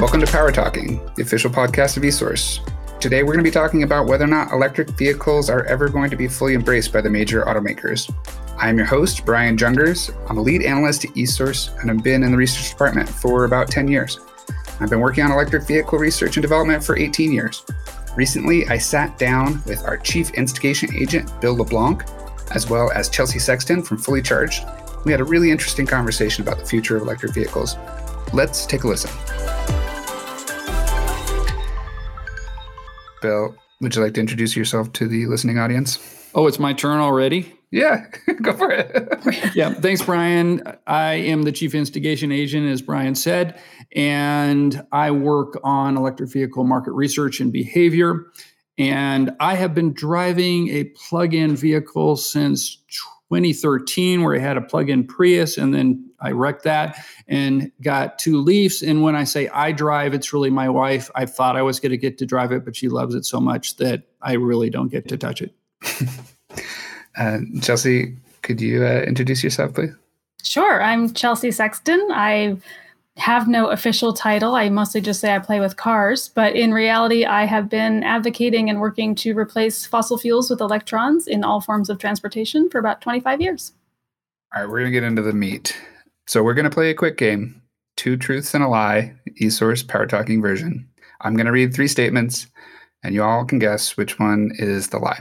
Welcome to Power Talking, the official podcast of eSource. Today, we're going to be talking about whether or not electric vehicles are ever going to be fully embraced by the major automakers. I am your host, Brian Jungers. I'm a lead analyst at eSource, and I've been in the research department for about 10 years. I've been working on electric vehicle research and development for 18 years. Recently, I sat down with our chief instigation agent, Bill LeBlanc, as well as Chelsea Sexton from Fully Charged. We had a really interesting conversation about the future of electric vehicles. Let's take a listen. Bill, would you like to introduce yourself to the listening audience? Oh, it's my turn already? Yeah, go for it. yeah, thanks, Brian. I am the chief instigation agent, as Brian said, and I work on electric vehicle market research and behavior. And I have been driving a plug in vehicle since 2013, where I had a plug in Prius and then I wrecked that and got two Leafs. And when I say I drive, it's really my wife. I thought I was going to get to drive it, but she loves it so much that I really don't get to touch it. uh, Chelsea, could you uh, introduce yourself, please? Sure. I'm Chelsea Sexton. I have no official title. I mostly just say I play with cars, but in reality, I have been advocating and working to replace fossil fuels with electrons in all forms of transportation for about 25 years. All right, we're going to get into the meat. So we're going to play a quick game Two Truths and a Lie, eSource Power Talking version. I'm going to read three statements, and you all can guess which one is the lie.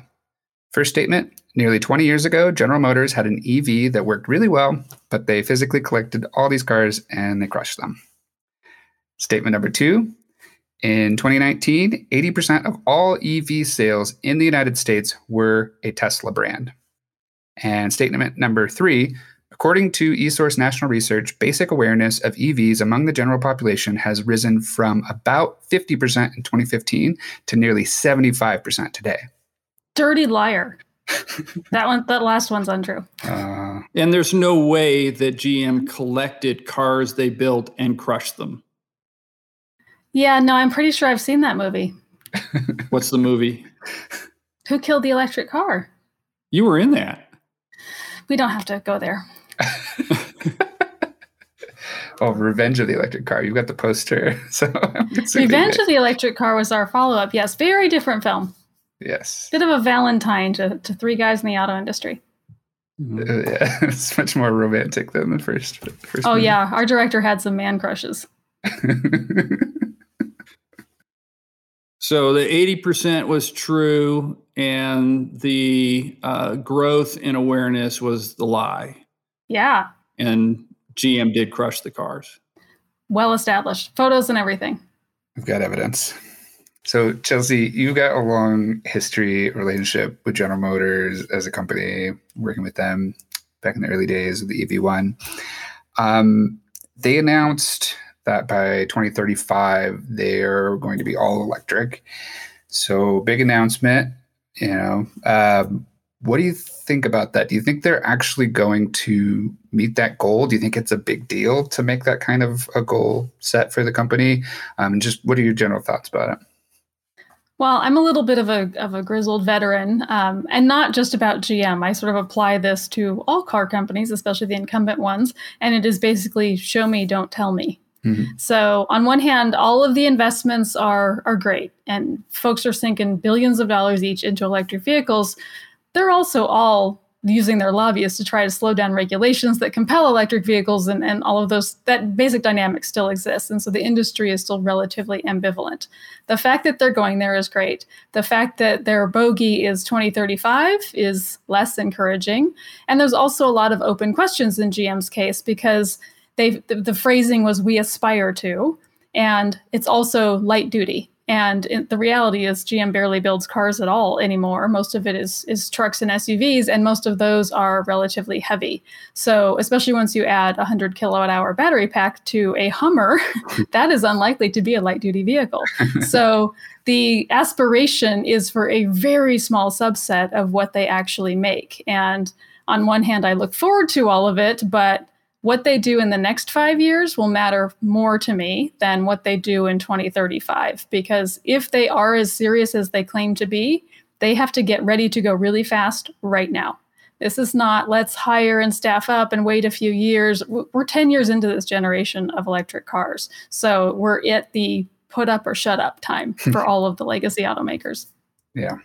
First statement Nearly 20 years ago, General Motors had an EV that worked really well, but they physically collected all these cars and they crushed them. Statement number two In 2019, 80% of all EV sales in the United States were a Tesla brand. And statement number three According to eSource National Research, basic awareness of EVs among the general population has risen from about 50% in 2015 to nearly 75% today. Dirty liar. That one, that last one's untrue. Uh, and there's no way that GM collected cars they built and crushed them. Yeah, no, I'm pretty sure I've seen that movie. What's the movie? Who killed the electric car? You were in that. We don't have to go there. oh, Revenge of the Electric Car. You've got the poster. So Revenge of the Electric Car was our follow-up. Yes, very different film. Yes. Bit of a Valentine to, to three guys in the auto industry. Uh, yeah, it's much more romantic than the first. first oh movie. yeah, our director had some man crushes. so the eighty percent was true, and the uh, growth in awareness was the lie. Yeah. And GM did crush the cars. Well established, photos and everything. We've got evidence. So, Chelsea, you got a long history relationship with General Motors as a company, working with them back in the early days of the EV1. Um, they announced that by 2035, they're going to be all electric. So, big announcement. You know, um, what do you think about that? Do you think they're actually going to meet that goal? Do you think it's a big deal to make that kind of a goal set for the company? Um, just what are your general thoughts about it? Well, I'm a little bit of a of a grizzled veteran, um, and not just about GM. I sort of apply this to all car companies, especially the incumbent ones, and it is basically show me, don't tell me. Mm-hmm. So, on one hand, all of the investments are are great, and folks are sinking billions of dollars each into electric vehicles. They're also all using their lobbyists to try to slow down regulations that compel electric vehicles and, and all of those that basic dynamic still exists. And so the industry is still relatively ambivalent. The fact that they're going there is great. The fact that their bogey is 2035 is less encouraging. And there's also a lot of open questions in gm's case because they the, the phrasing was we aspire to and it's also light duty and it, the reality is, GM barely builds cars at all anymore. Most of it is is trucks and SUVs, and most of those are relatively heavy. So, especially once you add a 100 kilowatt hour battery pack to a Hummer, that is unlikely to be a light duty vehicle. so, the aspiration is for a very small subset of what they actually make. And on one hand, I look forward to all of it, but what they do in the next five years will matter more to me than what they do in 2035. Because if they are as serious as they claim to be, they have to get ready to go really fast right now. This is not let's hire and staff up and wait a few years. We're 10 years into this generation of electric cars. So we're at the put up or shut up time for all of the legacy automakers. Yeah.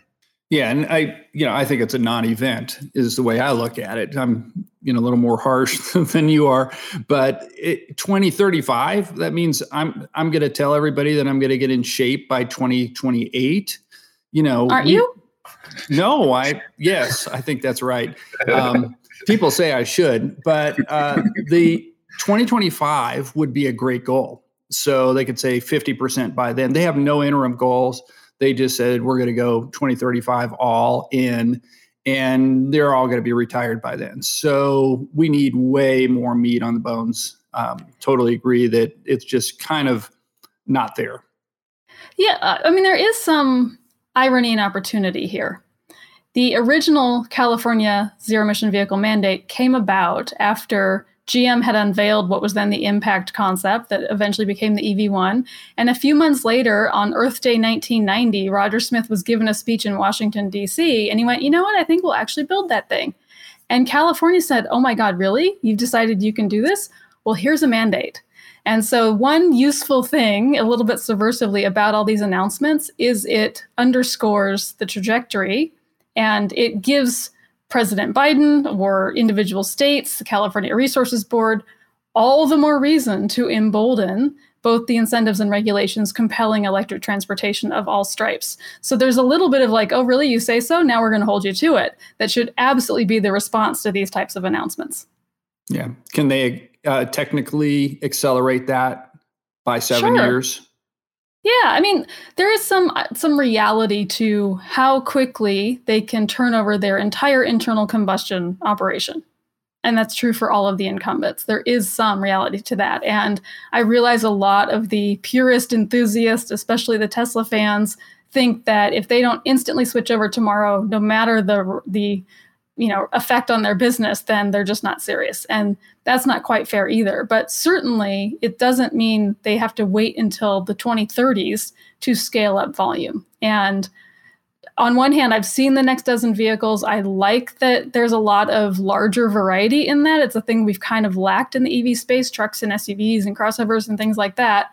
Yeah, and I, you know, I think it's a non-event is the way I look at it. I'm, you know, a little more harsh than you are, but it, 2035, that means I'm I'm going to tell everybody that I'm going to get in shape by 2028. You know, aren't we, you? No, I yes, I think that's right. Um, people say I should, but uh, the 2025 would be a great goal. So they could say 50% by then. They have no interim goals they just said, we're going to go 2035 all in, and they're all going to be retired by then. So we need way more meat on the bones. Um, totally agree that it's just kind of not there. Yeah, uh, I mean, there is some irony and opportunity here. The original California zero emission vehicle mandate came about after GM had unveiled what was then the Impact concept that eventually became the EV1. And a few months later, on Earth Day 1990, Roger Smith was given a speech in Washington, D.C., and he went, You know what? I think we'll actually build that thing. And California said, Oh my God, really? You've decided you can do this? Well, here's a mandate. And so, one useful thing, a little bit subversively, about all these announcements is it underscores the trajectory and it gives President Biden or individual states, the California Resources Board, all the more reason to embolden both the incentives and regulations compelling electric transportation of all stripes. So there's a little bit of like, oh, really? You say so? Now we're going to hold you to it. That should absolutely be the response to these types of announcements. Yeah. Can they uh, technically accelerate that by seven sure. years? Yeah, I mean, there is some uh, some reality to how quickly they can turn over their entire internal combustion operation. And that's true for all of the incumbents. There is some reality to that. And I realize a lot of the purist enthusiasts, especially the Tesla fans, think that if they don't instantly switch over tomorrow, no matter the the you know effect on their business then they're just not serious. And that's not quite fair either. But certainly it doesn't mean they have to wait until the 2030s to scale up volume. And on one hand i've seen the next dozen vehicles. I like that there's a lot of larger variety in that. It's a thing we've kind of lacked in the ev space trucks and suvs and crossovers and things like that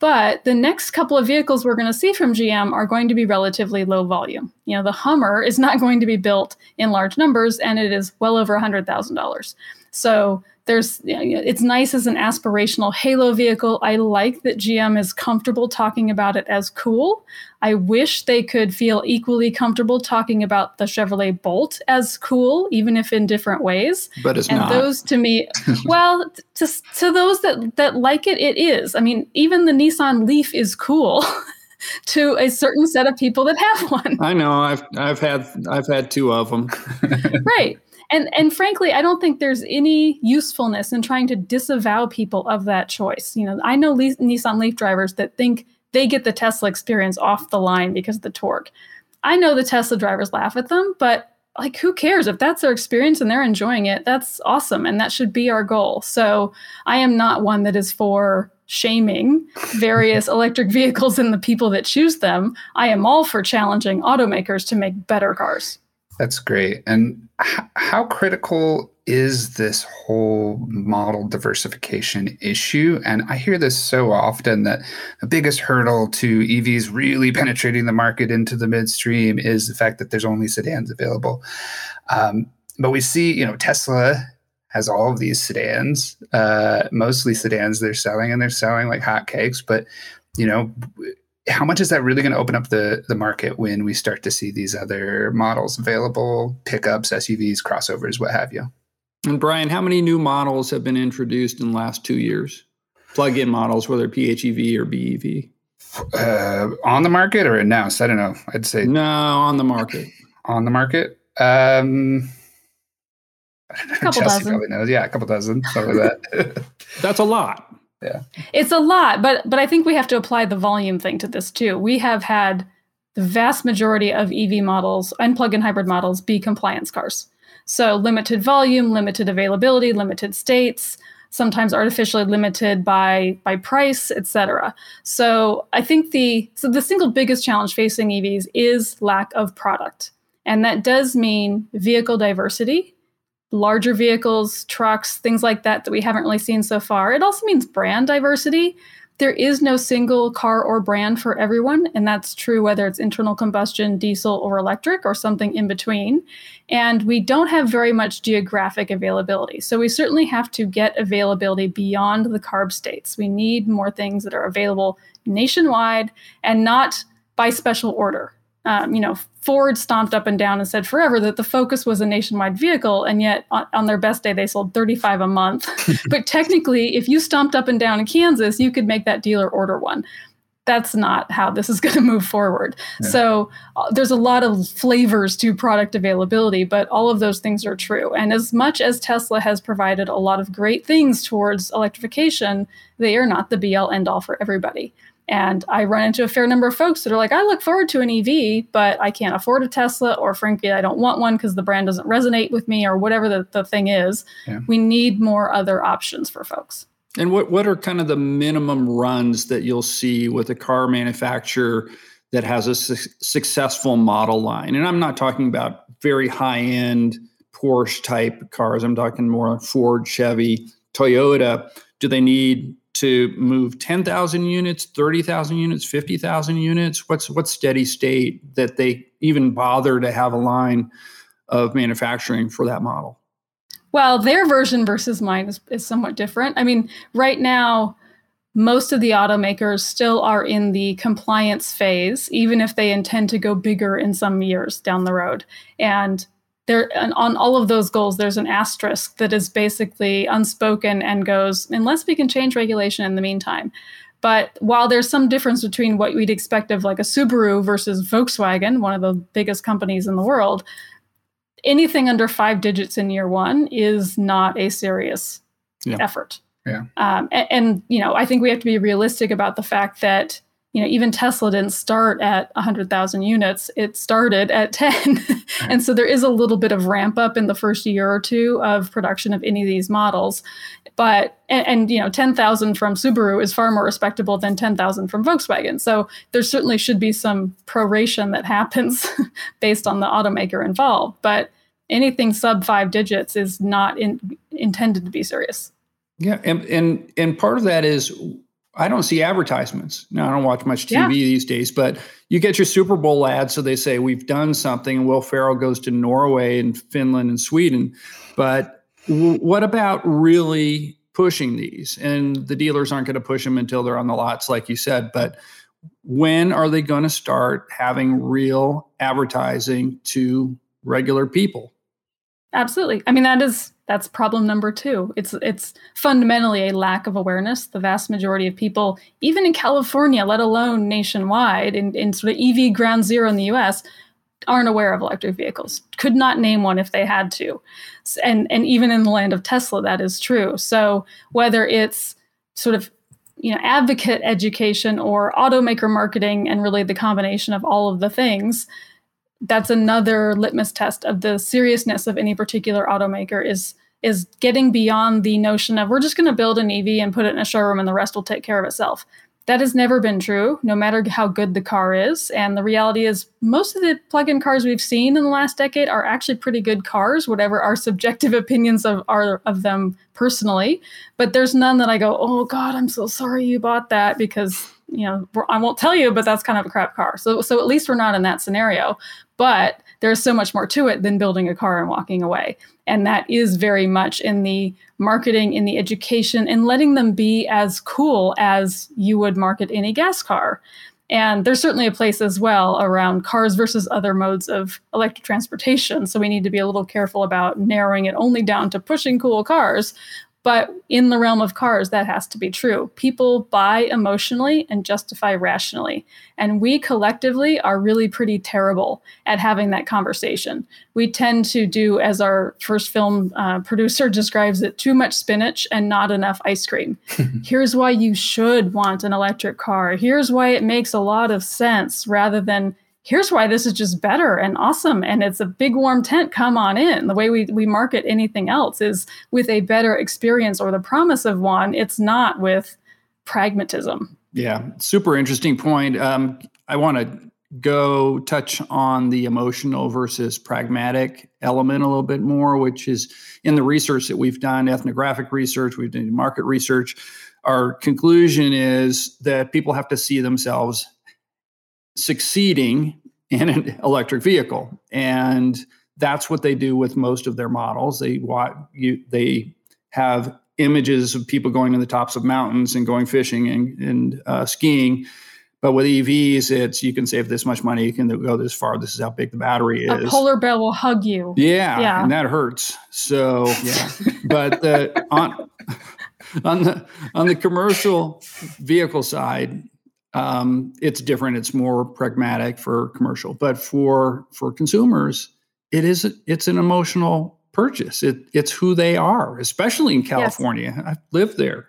but the next couple of vehicles we're going to see from GM are going to be relatively low volume. You know, the Hummer is not going to be built in large numbers, and it is well over $100,000. So there's you know, it's nice as an aspirational halo vehicle. I like that gm is comfortable talking about it as cool. I wish they could feel equally comfortable talking about the chevrolet bolt as cool even if in different ways. But it's and not. those to me well to, to those that that like it it is. I mean even the nissan leaf is cool to a certain set of people that have one. I know. I've i've had i've had two of them right and and frankly i don't think there's any usefulness in trying to disavow people of that choice. You know i know Le- nissan leaf drivers that think they get the tesla experience off the line because of the torque. I know the tesla drivers laugh at them but like who cares? If that's their experience and they're enjoying it that's awesome and that should be our goal. So i am not one that is for shaming various electric vehicles and the people that choose them. I am all for challenging automakers to make better cars that's great. And h- how critical is this whole model diversification issue? And I hear this so often that the biggest hurdle to EVs really penetrating the market into the midstream is the fact that there's only sedans available. Um, but we see, you know, Tesla has all of these sedans, uh, mostly sedans they're selling, and they're selling like hotcakes. But you know, how much is that really going to open up the the market when we start to see these other models available, pickups, SUVs, crossovers, what have you? And Brian, how many new models have been introduced in the last two years? Plug-in models, whether PHEV or BEV. Uh, on the market or announced? I don't know. I'd say no on the market. On the market. Um, a couple Jesse dozen. probably knows. Yeah, a couple dozen. Something like that. That's a lot yeah. It's a lot but but i think we have to apply the volume thing to this too. We have had the vast majority of ev models and plug-in hybrid models be compliance cars. So limited volume limited availability limited states sometimes artificially limited by by price etc so i think the so the single biggest challenge facing evs is lack of product. And that does mean vehicle diversity, larger vehicles, trucks, things like that that we haven't really seen so far. It also means brand diversity. There is no single car or brand for everyone, and that's true whether it's internal combustion, diesel, or electric, or something in between. And we don't have very much geographic availability. So we certainly have to get availability beyond the CARB states. We need more things that are available nationwide and not by special order. Um, you know, Ford stomped up and down and said forever that the Focus was a nationwide vehicle, and yet on, on their best day they sold 35 a month. but technically, if you stomped up and down in Kansas, you could make that dealer order one. That's not how this is going to move forward. Yeah. So uh, there's a lot of flavors to product availability, but all of those things are true. And as much as Tesla has provided a lot of great things towards electrification, they are not the be all end all for everybody. And I run into a fair number of folks that are like, I look forward to an EV, but I can't afford a Tesla, or frankly, I don't want one because the brand doesn't resonate with me, or whatever the, the thing is. Yeah. We need more other options for folks. And what, what are kind of the minimum runs that you'll see with a car manufacturer that has a su- successful model line? And I'm not talking about very high end Porsche type cars, I'm talking more Ford, Chevy, Toyota. Do they need to move 10,000 units, 30,000 units, 50,000 units? What's what's steady state that they even bother to have a line of manufacturing for that model? Well, their version versus mine is, is somewhat different. I mean, right now, most of the automakers still are in the compliance phase, even if they intend to go bigger in some years down the road. And there on all of those goals there's an asterisk that is basically unspoken and goes unless we can change regulation in the meantime but while there's some difference between what we'd expect of like a Subaru versus Volkswagen, one of the biggest companies in the world, anything under five digits in year one is not a serious yeah. effort. Yeah. Um, and, and, you know, I think we have to be realistic about the fact that you know, even Tesla didn't start at 100,000 units. It started at 10. and so there is a little bit of ramp up in the first year or two of production of any of these models. But, and, and you know, 10,000 from Subaru is far more respectable than 10,000 from Volkswagen. So there certainly should be some proration that happens based on the automaker involved. But anything sub five digits is not in, intended to be serious. Yeah. And, and, and part of that is I don't see advertisements. Now I don't watch much TV yeah. these days, but you get your Super Bowl ad, so they say we've done something. And Will Ferrell goes to Norway and Finland and Sweden, but w- what about really pushing these? And the dealers aren't going to push them until they're on the lots, like you said. But when are they going to start having real advertising to regular people? Absolutely. I mean, that is that's problem number two. It's it's fundamentally a lack of awareness. The vast majority of people, even in California, let alone nationwide, in, in sort of EV ground zero in the US, aren't aware of electric vehicles. Could not name one if they had to. And and even in the land of Tesla, that is true. So whether it's sort of you know advocate education or automaker marketing and really the combination of all of the things that's another litmus test of the seriousness of any particular automaker is is getting beyond the notion of we're just going to build an EV and put it in a showroom and the rest will take care of itself. That has never been true, no matter how good the car is. And the reality is, most of the plug in cars we've seen in the last decade are actually pretty good cars, whatever our subjective opinions of, are of them personally. But there's none that I go, oh God, I'm so sorry you bought that because you know I won't tell you, but that's kind of a crap car. So so at least we're not in that scenario. But there's so much more to it than building a car and walking away. And that is very much in the marketing, in the education, and letting them be as cool as you would market any gas car. And there's certainly a place as well around cars versus other modes of electric transportation. So we need to be a little careful about narrowing it only down to pushing cool cars but in the realm of cars, that has to be true. People buy emotionally and justify rationally. And we collectively are really pretty terrible at having that conversation. We tend to do, as our first film uh, producer describes it, too much spinach and not enough ice cream. Here's why you should want an electric car. Here's why it makes a lot of sense rather than here's why this is just better and awesome and it's a big warm tent come on in. The way we, we market anything else is with a better experience or the promise of one. It's not with pragmatism. Yeah super interesting point. Um, i want to go touch on the emotional versus pragmatic element a little bit more, which is in the research that we've done, ethnographic research, we've done market research. Our conclusion is that people have to see themselves succeeding in an electric vehicle. And that's what they do with most of their models. They you, they have images of people going to the tops of mountains and going fishing and, and uh, skiing. But with EVs, it's you can save this much money, you can go this far. This is how big the battery is. A polar bear will hug you. Yeah, yeah. and that hurts. So yeah, but the, on on the on the commercial vehicle side, um, it's different. It's more pragmatic for commercial, but for for consumers, it is it's an emotional purchase. It, it's who they are, especially in California. Yes. I've lived there.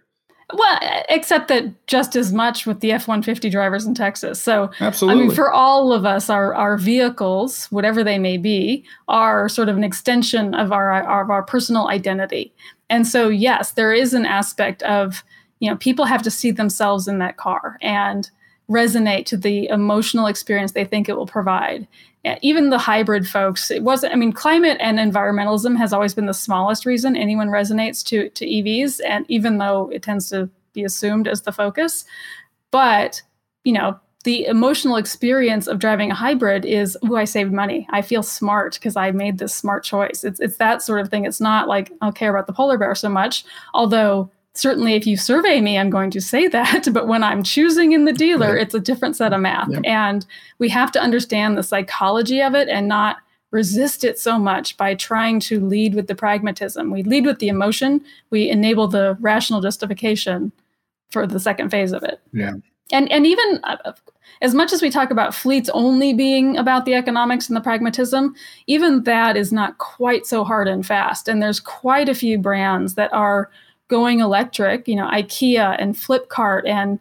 Well, except that just as much with the F 150 drivers in Texas. So, Absolutely. I mean, for all of us, our, our vehicles, whatever they may be, are sort of an extension of our, of our personal identity. And so, yes, there is an aspect of, you know, people have to see themselves in that car and resonate to the emotional experience they think it will provide. Eh, even the hybrid folks it wasn't i mean climate and environmentalism has always been the smallest reason anyone resonates to to evs and even though it tends to be assumed as the focus. But you know the emotional experience of driving a hybrid is oh i saved money. I feel smart because i made this smart choice. It's, it's that sort of thing. It's not like i care about the polar bear so much although certainly if you survey me i'm going to say that but when i'm choosing in the dealer it's a different set of math. Yep. and we have to understand the psychology of it and not resist it so much by trying to lead with the pragmatism. We lead with the emotion. We enable the rational justification for the second phase of it. Yeah. And and even uh, as much as we talk about fleets only being about the economics and the pragmatism even that is not quite so hard and fast. And there's quite a few brands that are going electric, you know, IKEA and Flipkart and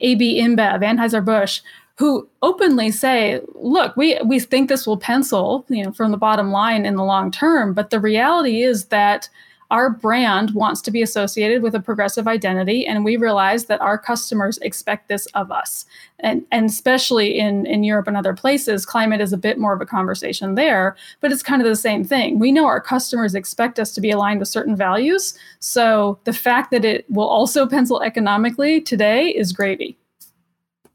AB InBev, Anheuser-Busch, who openly say, look, we, we think this will pencil, you know, from the bottom line in the long term. But the reality is that our brand wants to be associated with a progressive identity and we realize that our customers expect this of us. And, and especially in, in europe and other places climate is a bit more of a conversation there but it's kind of the same thing. We know our customers expect us to be aligned with certain values so the fact that it will also pencil economically today is gravy.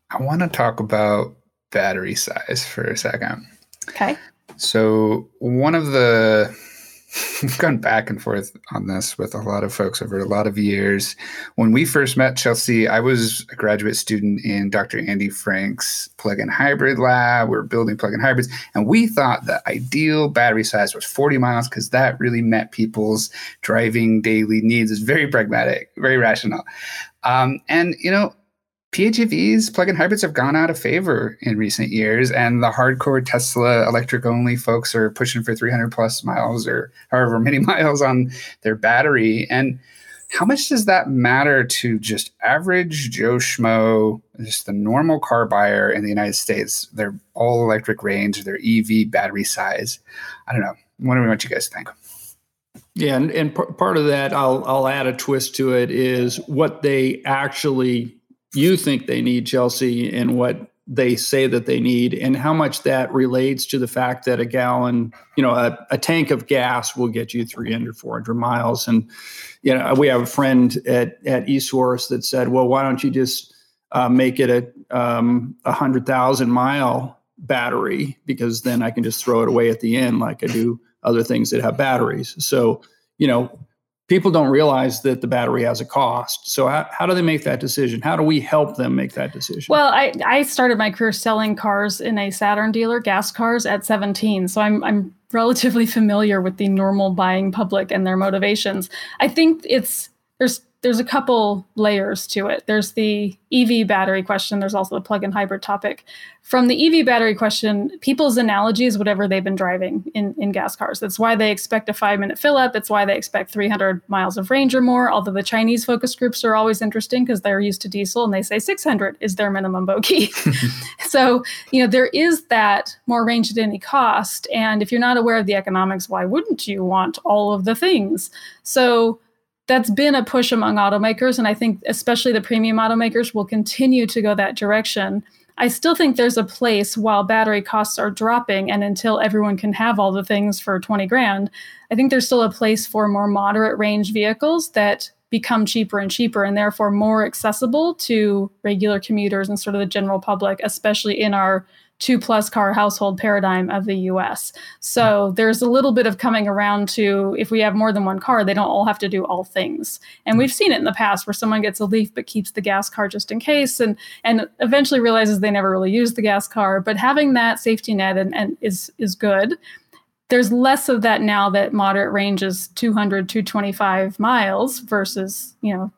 I want to talk about battery size for a second. Okay. So one of the we've gone back and forth on this with a lot of folks over a lot of years. When we first met Chelsea, I was a graduate student in Dr. Andy Frank's plug-in hybrid lab. We were building plug-in hybrids, and we thought the ideal battery size was 40 miles because that really met people's driving daily needs. It's very pragmatic, very rational. Um, and you know, PHEVs, plug-in hybrids, have gone out of favor in recent years, and the hardcore Tesla electric-only folks are pushing for 300 plus miles or however many miles on their battery. And how much does that matter to just average Joe Schmo, just the normal car buyer in the United States? Their all-electric range, their EV battery size. I don't know. I wonder what you guys think. Yeah, and, and p- part of that, I'll I'll add a twist to it is what they actually you think they need Chelsea and what they say that they need and how much that relates to the fact that a gallon you know a, a, tank of gas will get you 300 400 miles. And you know we have a friend at at esource that said well why don't you just uh, make it a um, 100000 mile battery? Because then i can just throw it away at the end like i do other things that have batteries. So you know people don't realize that the battery has a cost. So how, how do they make that decision? How do we help them make that decision? Well, I, I started my career selling cars in a Saturn dealer, gas cars at 17. So I'm I'm relatively familiar with the normal buying public and their motivations. I think it's there's there's a couple layers to it. There's the EV battery question. There's also the plug-in hybrid topic. From the EV battery question, people's analogy is whatever they've been driving in, in gas cars. That's why they expect a five-minute fill up. It's why they expect 300 miles of range or more. Although the Chinese focus groups are always interesting because they're used to diesel and they say 600 is their minimum bogey. so you know there is that more range at any cost. And if you're not aware of the economics, why wouldn't you want all of the things? So that's been a push among automakers and i think especially the premium automakers will continue to go that direction. I still think there's a place while battery costs are dropping and until everyone can have all the things for 20 grand, I think there's still a place for more moderate range vehicles that become cheaper and cheaper and therefore more accessible to regular commuters and sort of the general public, especially in our two plus car household paradigm of the US. So there's a little bit of coming around to if we have more than one car, they don't all have to do all things. And we've seen it in the past where someone gets a Leaf but keeps the gas car just in case and and eventually realizes they never really use the gas car. But having that safety net and, and is is good. There's less of that now that moderate range is 200, 225 miles versus, you know,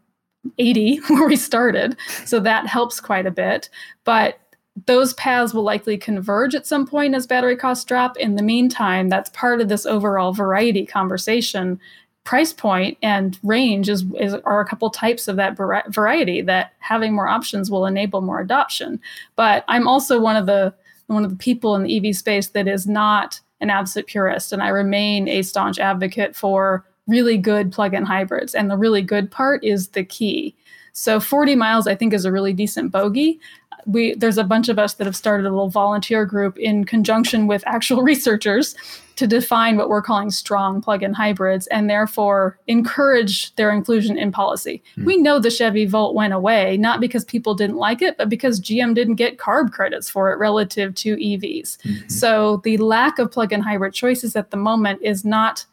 80 where we started. So that helps quite a bit. But those paths will likely converge at some point as battery costs drop. In the meantime, that's part of this overall variety conversation. Price point and range is, is are a couple types of that variety that having more options will enable more adoption. But I'm also one of the one of the people in the EV space that is not an absolute purist, and I remain a staunch advocate for really good plug-in hybrids. And the really good part is the key. So 40 miles, I think, is a really decent bogey we there's a bunch of us that have started a little volunteer group in conjunction with actual researchers to define what we're calling strong plug-in hybrids and therefore encourage their inclusion in policy. Hmm. We know the Chevy Volt went away not because people didn't like it but because GM didn't get CARB credits for it relative to EVs. Mm-hmm. So the lack of plug-in hybrid choices at the moment is not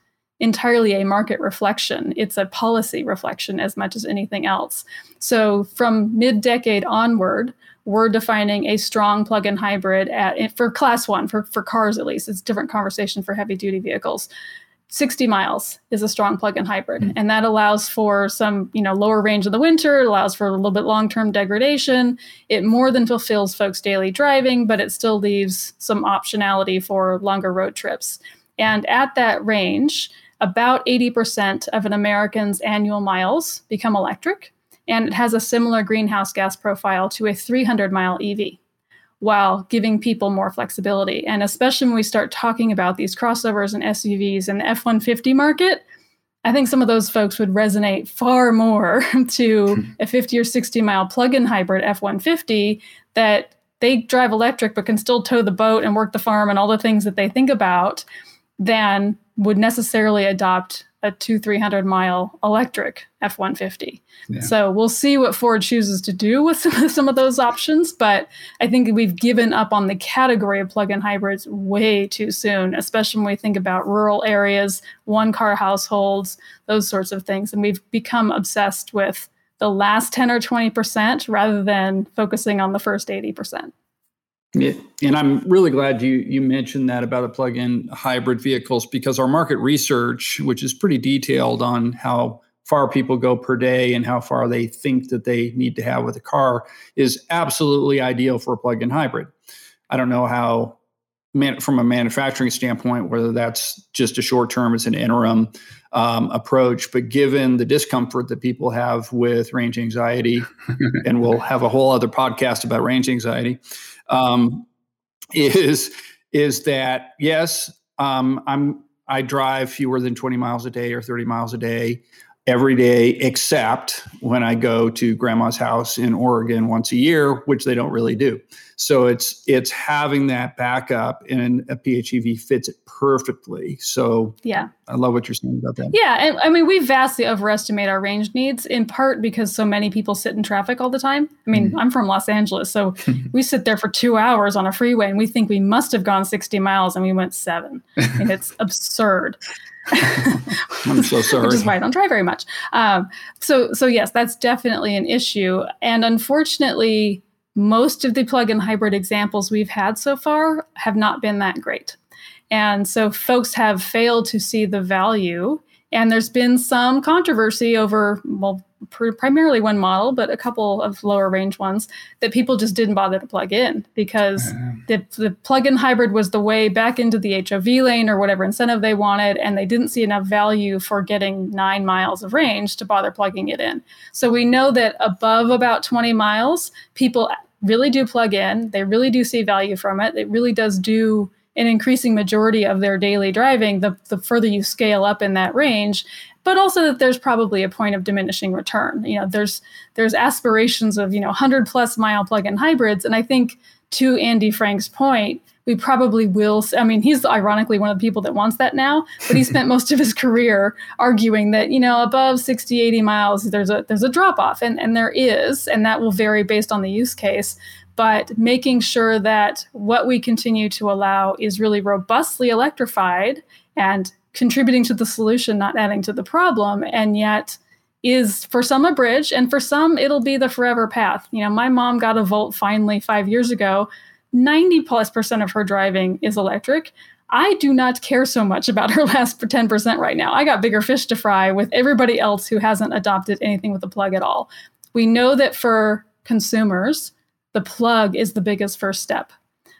entirely a market reflection. It's a policy reflection as much as anything else. So from mid-decade onward, we're defining a strong plug-in hybrid at for class one for, for cars at least. It's a different conversation for heavy duty vehicles. 60 miles is a strong plug-in hybrid mm-hmm. and that allows for some you know lower range in the winter it allows for a little bit long-term degradation. It more than fulfills folks daily driving but it still leaves some optionality for longer road trips. And at that range about 80% of an american's annual miles become electric and it has a similar greenhouse gas profile to a 300 mile EV while giving people more flexibility. And especially when we start talking about these crossovers and SUVs and the F 150 market, I think some of those folks would resonate far more to hmm. a 50 or 60 mile plug in hybrid F 150 that they drive electric but can still tow the boat and work the farm and all the things that they think about than would necessarily adopt a two, 300 mile electric F 150. So we'll see what Ford chooses to do with some, some of those options. But I think we've given up on the category of plug in hybrids way too soon, especially when we think about rural areas, one car households, those sorts of things. And we've become obsessed with the last 10 or 20% rather than focusing on the first 80%. Yeah, and I'm really glad you you mentioned that about the plug-in hybrid vehicles because our market research, which is pretty detailed on how far people go per day and how far they think that they need to have with a car, is absolutely ideal for a plug-in hybrid. I don't know how, man, from a manufacturing standpoint, whether that's just a short term, it's an interim um, approach, but given the discomfort that people have with range anxiety, and we'll have a whole other podcast about range anxiety um, is is that yes, um, I'm I drive fewer than 20 miles a day or 30 miles a day every day, except when I go to grandma's house in Oregon once a year, which they don't really do. So it's it's having that backup, and a PHEV fits it perfectly. So yeah, I love what you're saying about that. Yeah, and I mean we vastly overestimate our range needs in part because so many people sit in traffic all the time. I mean, mm. I'm from Los Angeles, so we sit there for two hours on a freeway, and we think we must have gone 60 miles, and we went seven. and it's absurd. I'm so sorry. Which is why I don't try very much. Um, so, so yes, that's definitely an issue, and unfortunately, most of the plug-in hybrid examples we've had so far have not been that great. And so folks have failed to see the value. And there's been some controversy over, well, primarily one model, but a couple of lower range ones that people just didn't bother to plug in because mm-hmm. the, the plug in hybrid was the way back into the HOV lane or whatever incentive they wanted. And they didn't see enough value for getting nine miles of range to bother plugging it in. So we know that above about 20 miles, people really do plug in. They really do see value from it. It really does do an increasing majority of their daily driving, the, the further you scale up in that range, but also that there's probably a point of diminishing return. You know, there's there's aspirations of, you know, 100 plus mile plug-in hybrids. And I think to Andy Frank's point, we probably will. I mean, he's ironically one of the people that wants that now, but he spent most of his career arguing that, you know, above 60, 80 miles, there's a there's a drop off. And, and there is, and that will vary based on the use case. But making sure that what we continue to allow is really robustly electrified and contributing to the solution, not adding to the problem, and yet is for some a bridge and for some it'll be the forever path. You know, my mom got a Volt finally 5 years ago 90 plus percent of her driving is electric. I do not care so much about her last 10% right now. I got bigger fish to fry with everybody else who hasn't adopted anything with a plug at all. We know that for consumers, the plug is the biggest first step.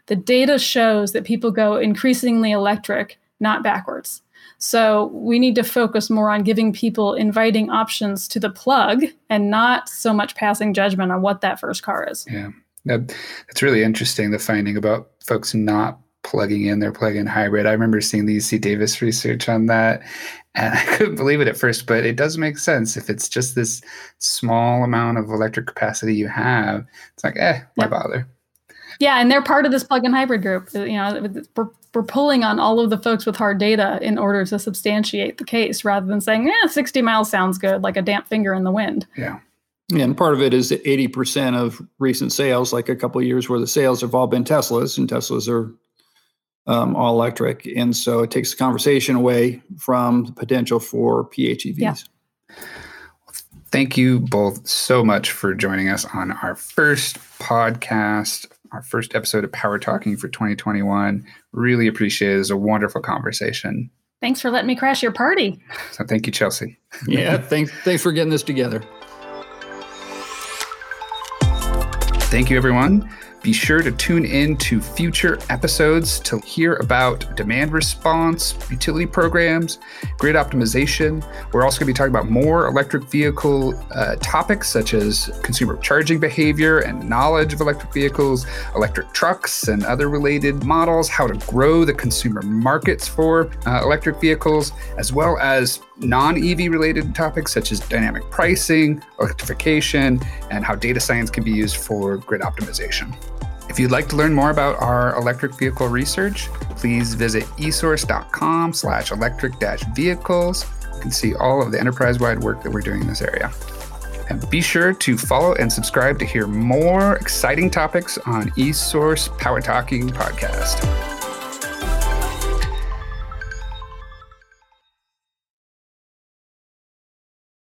The data shows that people go increasingly electric, not backwards. So we need to focus more on giving people inviting options to the plug and not so much passing judgment on what that first car is. Yeah. That, that's really interesting. The finding about folks not plugging in their plug-in hybrid. I remember seeing the UC Davis research on that, and I couldn't believe it at first. But it does make sense if it's just this small amount of electric capacity you have. It's like, eh, why yep. bother? Yeah, and they're part of this plug-in hybrid group. You know, we're, we're pulling on all of the folks with hard data in order to substantiate the case, rather than saying, "Yeah, 60 miles sounds good," like a damp finger in the wind. Yeah. yeah And part of it is that 80% of recent sales, like a couple of years where the sales have all been Teslas, and Teslas are um, all electric. And so it takes the conversation away from the potential for PHEVs. Yeah. Thank you both so much for joining us on our first podcast, our first episode of Power Talking for 2021. Really appreciate it. It was a wonderful conversation. Thanks for letting me crash your party. So thank you, Chelsea. yeah, thanks, thanks for getting this together. Thank you, everyone. Be sure to tune in to future episodes to hear about demand response, utility programs, grid optimization. We're also going to be talking about more electric vehicle uh, topics such as consumer charging behavior and knowledge of electric vehicles, electric trucks, and other related models, how to grow the consumer markets for uh, electric vehicles, as well as non EV related topics such as dynamic pricing, electrification, and how data science can be used for grid optimization. If you'd like to learn more about our electric vehicle research, please visit esource.com slash electric vehicles. You can see all of the enterprise-wide work that we're doing in this area. And be sure to follow and subscribe to hear more exciting topics on eSource Power Talking podcast.